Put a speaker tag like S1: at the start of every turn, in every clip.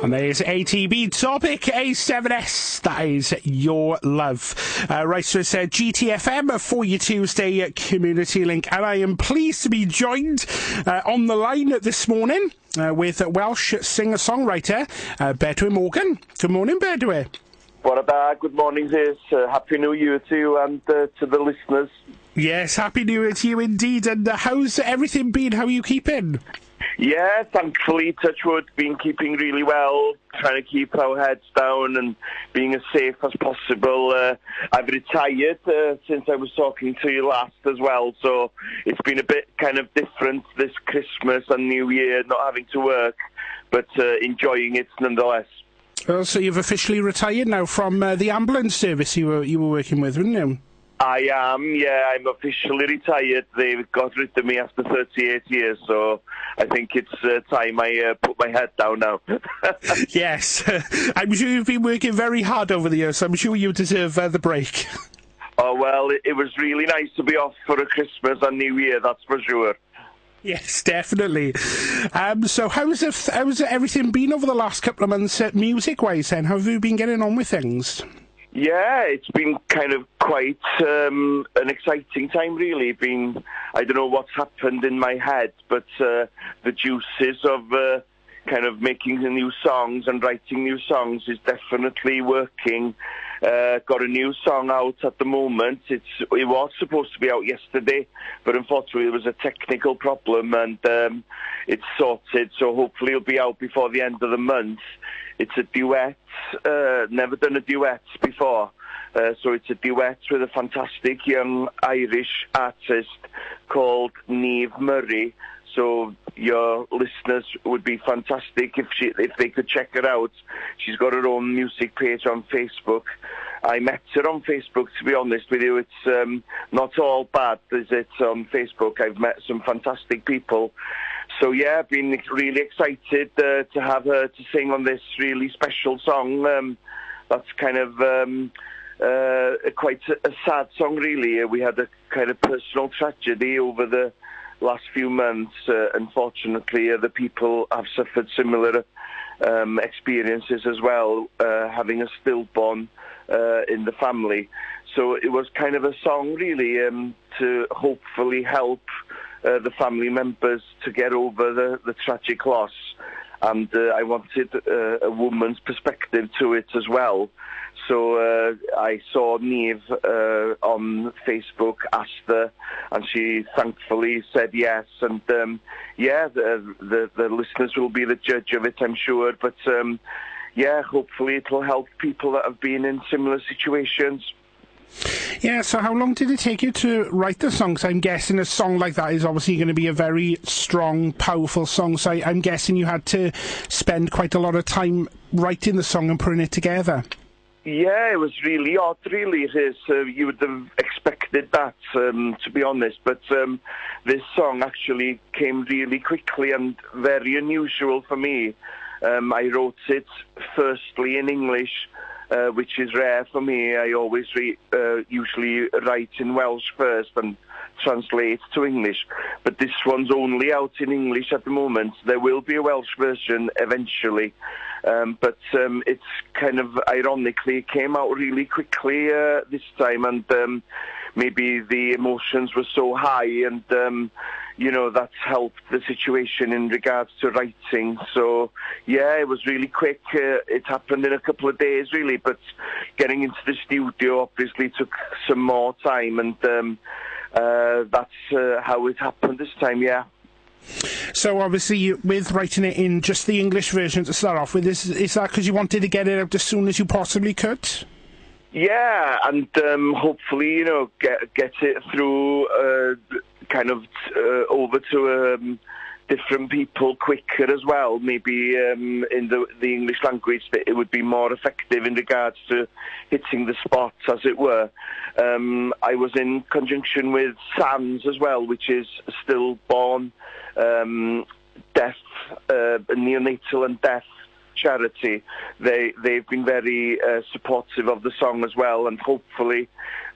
S1: And there's ATB topic A7S. That is your love. Uh, right, so it's uh, GTFM for your Tuesday community link. And I am pleased to be joined uh, on the line this morning uh, with Welsh singer songwriter uh, Bedwyr Morgan. Good morning, Bedwyr.
S2: What about good morning, Liz. Uh, Happy New Year to you and uh, to the listeners.
S1: Yes, Happy New Year to you indeed. And uh, how's everything been? How are you keeping?
S2: Yeah, thankfully, Touchwood been keeping really well, trying to keep our heads down and being as safe as possible. Uh, I've retired uh, since I was talking to you last as well, so it's been a bit kind of different this Christmas and New Year, not having to work, but uh, enjoying it nonetheless.
S1: Well, so you've officially retired now from uh, the ambulance service you were you were working with, weren't you?
S2: I am, yeah. I'm officially retired. They've got rid of me after 38 years, so I think it's uh, time I uh, put my head down now.
S1: yes, I'm sure you've been working very hard over the years. So I'm sure you deserve uh, the break.
S2: oh well, it, it was really nice to be off for a Christmas and New Year. That's for sure.
S1: Yes, definitely. Um, so, how's it, how's everything been over the last couple of months, uh, music-wise? Then, how have you been getting on with things?
S2: Yeah, it's been kind of quite um, an exciting time, really. Been, I don't know what's happened in my head, but uh, the juices of uh, kind of making new songs and writing new songs is definitely working. Uh, got a new song out at the moment. It's it was supposed to be out yesterday, but unfortunately there was a technical problem and um, it's sorted. So hopefully it'll be out before the end of the month. It's a duet. Uh, never done a duet before. Uh, so it's a duet with a fantastic young Irish artist called Neve Murray. So your listeners would be fantastic if she if they could check her out. She's got her own music page on Facebook. I met her on Facebook. To be honest with you, it's um, not all bad, is it? On Facebook, I've met some fantastic people. So yeah, I've been really excited uh, to have her to sing on this really special song. Um, that's kind of. Um, uh, quite a, a sad song, really. We had a kind of personal tragedy over the last few months, uh, unfortunately, other people have suffered similar um, experiences as well, uh, having a stillborn uh, in the family. So it was kind of a song, really, um, to hopefully help uh, the family members to get over the, the tragic loss. And uh, I wanted uh, a woman's perspective to it as well. So uh, I saw Neve uh, on Facebook, asked her, and she thankfully said yes. And um, yeah, the, the, the listeners will be the judge of it, I'm sure. But um, yeah, hopefully it'll help people that have been in similar situations.
S1: Yeah, so how long did it take you to write the song? So I'm guessing a song like that is obviously going to be a very strong, powerful song. So I, I'm guessing you had to spend quite a lot of time writing the song and putting it together.
S2: Yeah, it was really odd, really. It is. Uh, you would have expected that, um, to be honest. But um, this song actually came really quickly and very unusual for me. Um, I wrote it firstly in English, uh, which is rare for me. I always re- uh, usually write in Welsh first and translate to English. But this one's only out in English at the moment. There will be a Welsh version eventually. Um, but um, it's kind of ironically came out really quickly uh, this time, and um, maybe the emotions were so high, and um, you know that's helped the situation in regards to writing. So yeah, it was really quick. Uh, it happened in a couple of days, really. But getting into the studio obviously took some more time, and um, uh, that's uh, how it happened this time. Yeah.
S1: So obviously, with writing it in just the English version to start off with, is, is that because you wanted to get it out as soon as you possibly could?
S2: Yeah, and um, hopefully, you know, get get it through, uh, kind of uh, over to um, different people quicker as well. Maybe um, in the the English language, that it would be more effective in regards to hitting the spot, as it were. Um, I was in conjunction with Sands as well, which is stillborn, um, deaf, uh, neonatal and deaf charity, they they've been very uh, supportive of the song as well, and hopefully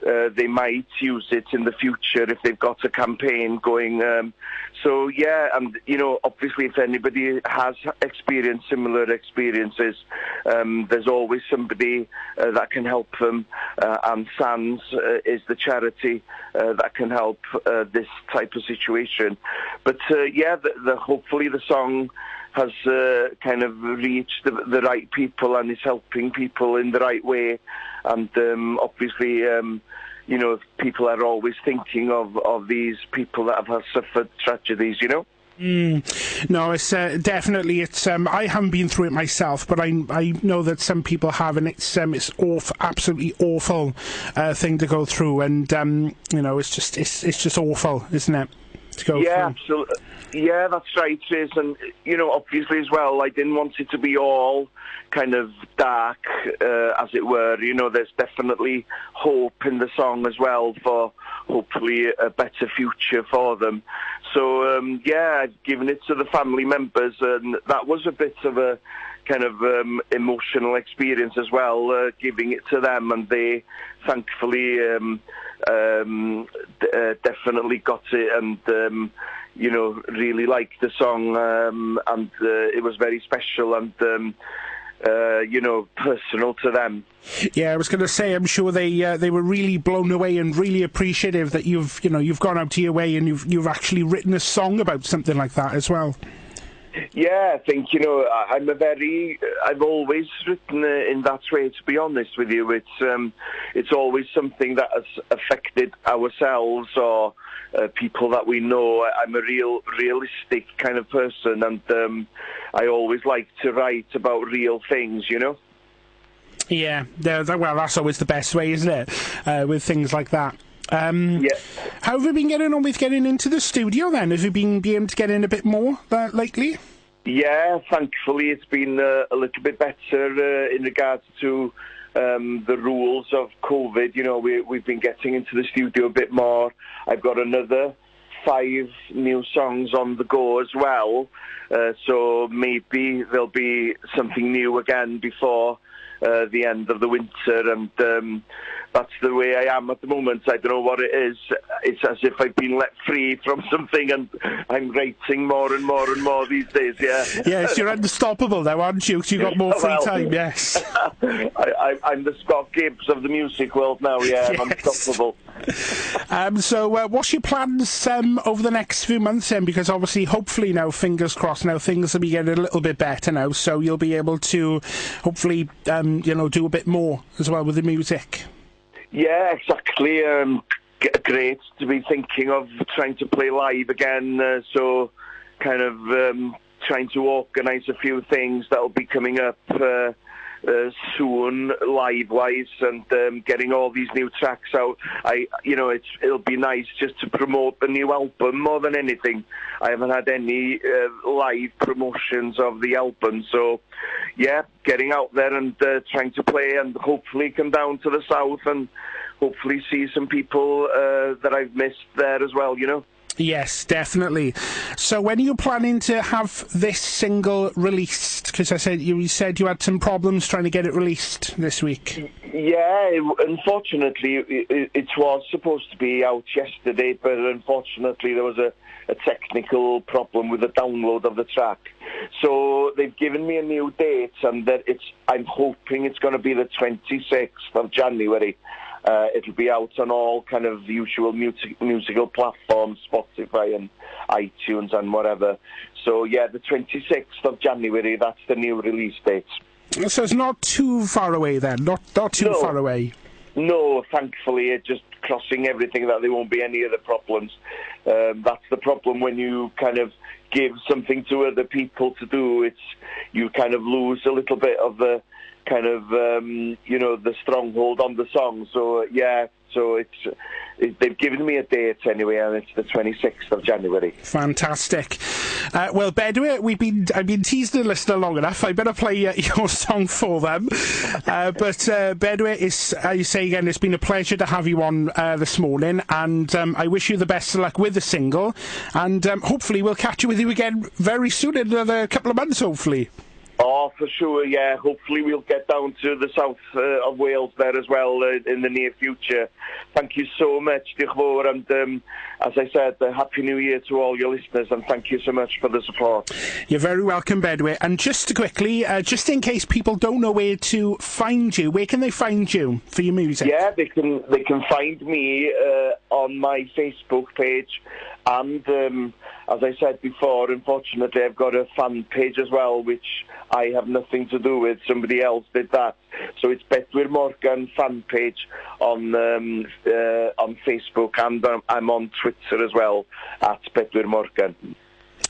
S2: uh, they might use it in the future if they've got a campaign going. Um, so yeah, and you know, obviously, if anybody has experienced similar experiences, um, there's always somebody uh, that can help them, uh, and Sands uh, is the charity uh, that can help this type of situation. But yeah, the, the, hopefully the song has uh, kind of reached the, the, right people and is helping people in the right way. And um, obviously, um, you know, people are always thinking of, of these people that have suffered tragedies, you know?
S1: Mm. No, it's uh, definitely it's. Um, I haven't been through it myself, but I I know that some people have, and it's um, it's awful, absolutely awful uh, thing to go through, and um, you know, it's just it's it's just awful, isn't it? To go
S2: yeah, absolutely. Yeah, that's right, Chris. And, you know, obviously as well, I didn't want it to be all kind of dark, uh, as it were. You know, there's definitely hope in the song as well for hopefully a better future for them. So, um, yeah, I've given it to the family members, and that was a bit of a kind of um, emotional experience as well, uh, giving it to them, and they thankfully um, um, d- uh, definitely got it and um, you know, really liked the song, um, and uh, it was very special and. Um, uh, you know, personal to them.
S1: Yeah, I was going to say, I'm sure they uh, they were really blown away and really appreciative that you've you know you've gone out to your way and you've you've actually written a song about something like that as well.
S2: Yeah, I think you know I'm a very I've always written uh, in that way. To be honest with you, it's um, it's always something that has affected ourselves or uh, people that we know. I'm a real realistic kind of person, and um, I always like to write about real things. You know.
S1: Yeah, well, that's always the best way, isn't it? Uh, with things like that. Um,
S2: yeah.
S1: How have you been getting on with getting into the studio then? Have you been, been able to get in a bit more uh, lately?
S2: Yeah, thankfully it's been uh, a little bit better uh, in regards to um, the rules of COVID. You know, we, we've been getting into the studio a bit more. I've got another five new songs on the go as well. Uh, so maybe there'll be something new again before uh, the end of the winter. And um, that's the way I am at the moment. I don't know what it is. It's as if I've been let free from something, and I'm writing more and more and more these days. Yeah.
S1: Yes, you're unstoppable now, aren't you? Because You've got more free well, time. Yes.
S2: I, am the Scott Gibbs of the music world now. Yeah, yes. I'm unstoppable.
S1: Um, so, uh, what's your plans um, over the next few months then? Because obviously, hopefully now, fingers crossed, now things will be getting a little bit better now, so you'll be able to hopefully, um, you know, do a bit more as well with the music.
S2: Yeah, exactly. Um, great to be thinking of trying to play live again. Uh, so, kind of um, trying to organise a few things that will be coming up. Uh, uh, soon, live-wise, and um, getting all these new tracks out. I, you know, it's it'll be nice just to promote the new album more than anything. I haven't had any uh, live promotions of the album, so yeah, getting out there and uh, trying to play, and hopefully come down to the south and hopefully see some people uh, that I've missed there as well. You know.
S1: Yes, definitely. So, when are you planning to have this single released? Because I said you said you had some problems trying to get it released this week.
S2: Yeah, unfortunately, it, was supposed to be out yesterday, but unfortunately, there was a, a technical problem with the download of the track. So they've given me a new date, and that it's. I'm hoping it's going to be the 26th of January. Uh, it'll be out on all kind of usual music, musical platforms, Spotify and iTunes and whatever. So yeah, the 26th of January, that's the new release date.
S1: So it's not too far away then, not not too
S2: no.
S1: far away.
S2: No, thankfully, it's just crossing everything that there won't be any other problems. Um, that's the problem when you kind of give something to other people to do. It's you kind of lose a little bit of the kind of um, you know the stronghold on the song. So yeah, so it's it, they've given me a date anyway, and it's the 26th of January.
S1: Fantastic. Uh, well, Bedwyr, we've been I've been teasing the listener long enough. I better play uh, your song for them. Uh, but uh, as you say again, it's been a pleasure to have you on uh, this morning, and um, I wish you the best of luck with the single, and um, hopefully we'll catch you with you again very soon in another couple of months, hopefully.
S2: Oh, for sure, yeah. Hopefully we'll get down to the south uh, of Wales there as well uh, in the near future. Thank you so much, Diolch and um, as I said, uh, Happy New Year to all your listeners, and thank you so much for the support.
S1: You're very welcome, Bedwyr. And just quickly, uh, just in case people don't know where to find you, where can they find you for your music?
S2: Yeah, they can they can find me uh, on my Facebook page, and um, as I said before, unfortunately, I've got a fan page as well, which I have nothing to do with. Somebody else did that. So it's Bedwyr Morgan fan page on um, uh, on Facebook, and I'm on Twitter as well at Bedwyr Morgan.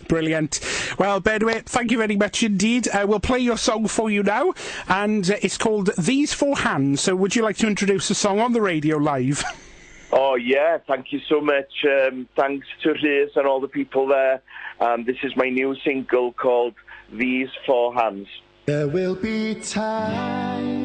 S1: Brilliant. Well, Bedwyr, thank you very much indeed. Uh, we'll play your song for you now, and uh, it's called These Four Hands. So, would you like to introduce the song on the radio live?
S2: Oh yeah, thank you so much. Um, thanks to Rhys and all the people there. Um, this is my new single called These Four Hands.
S3: There will be time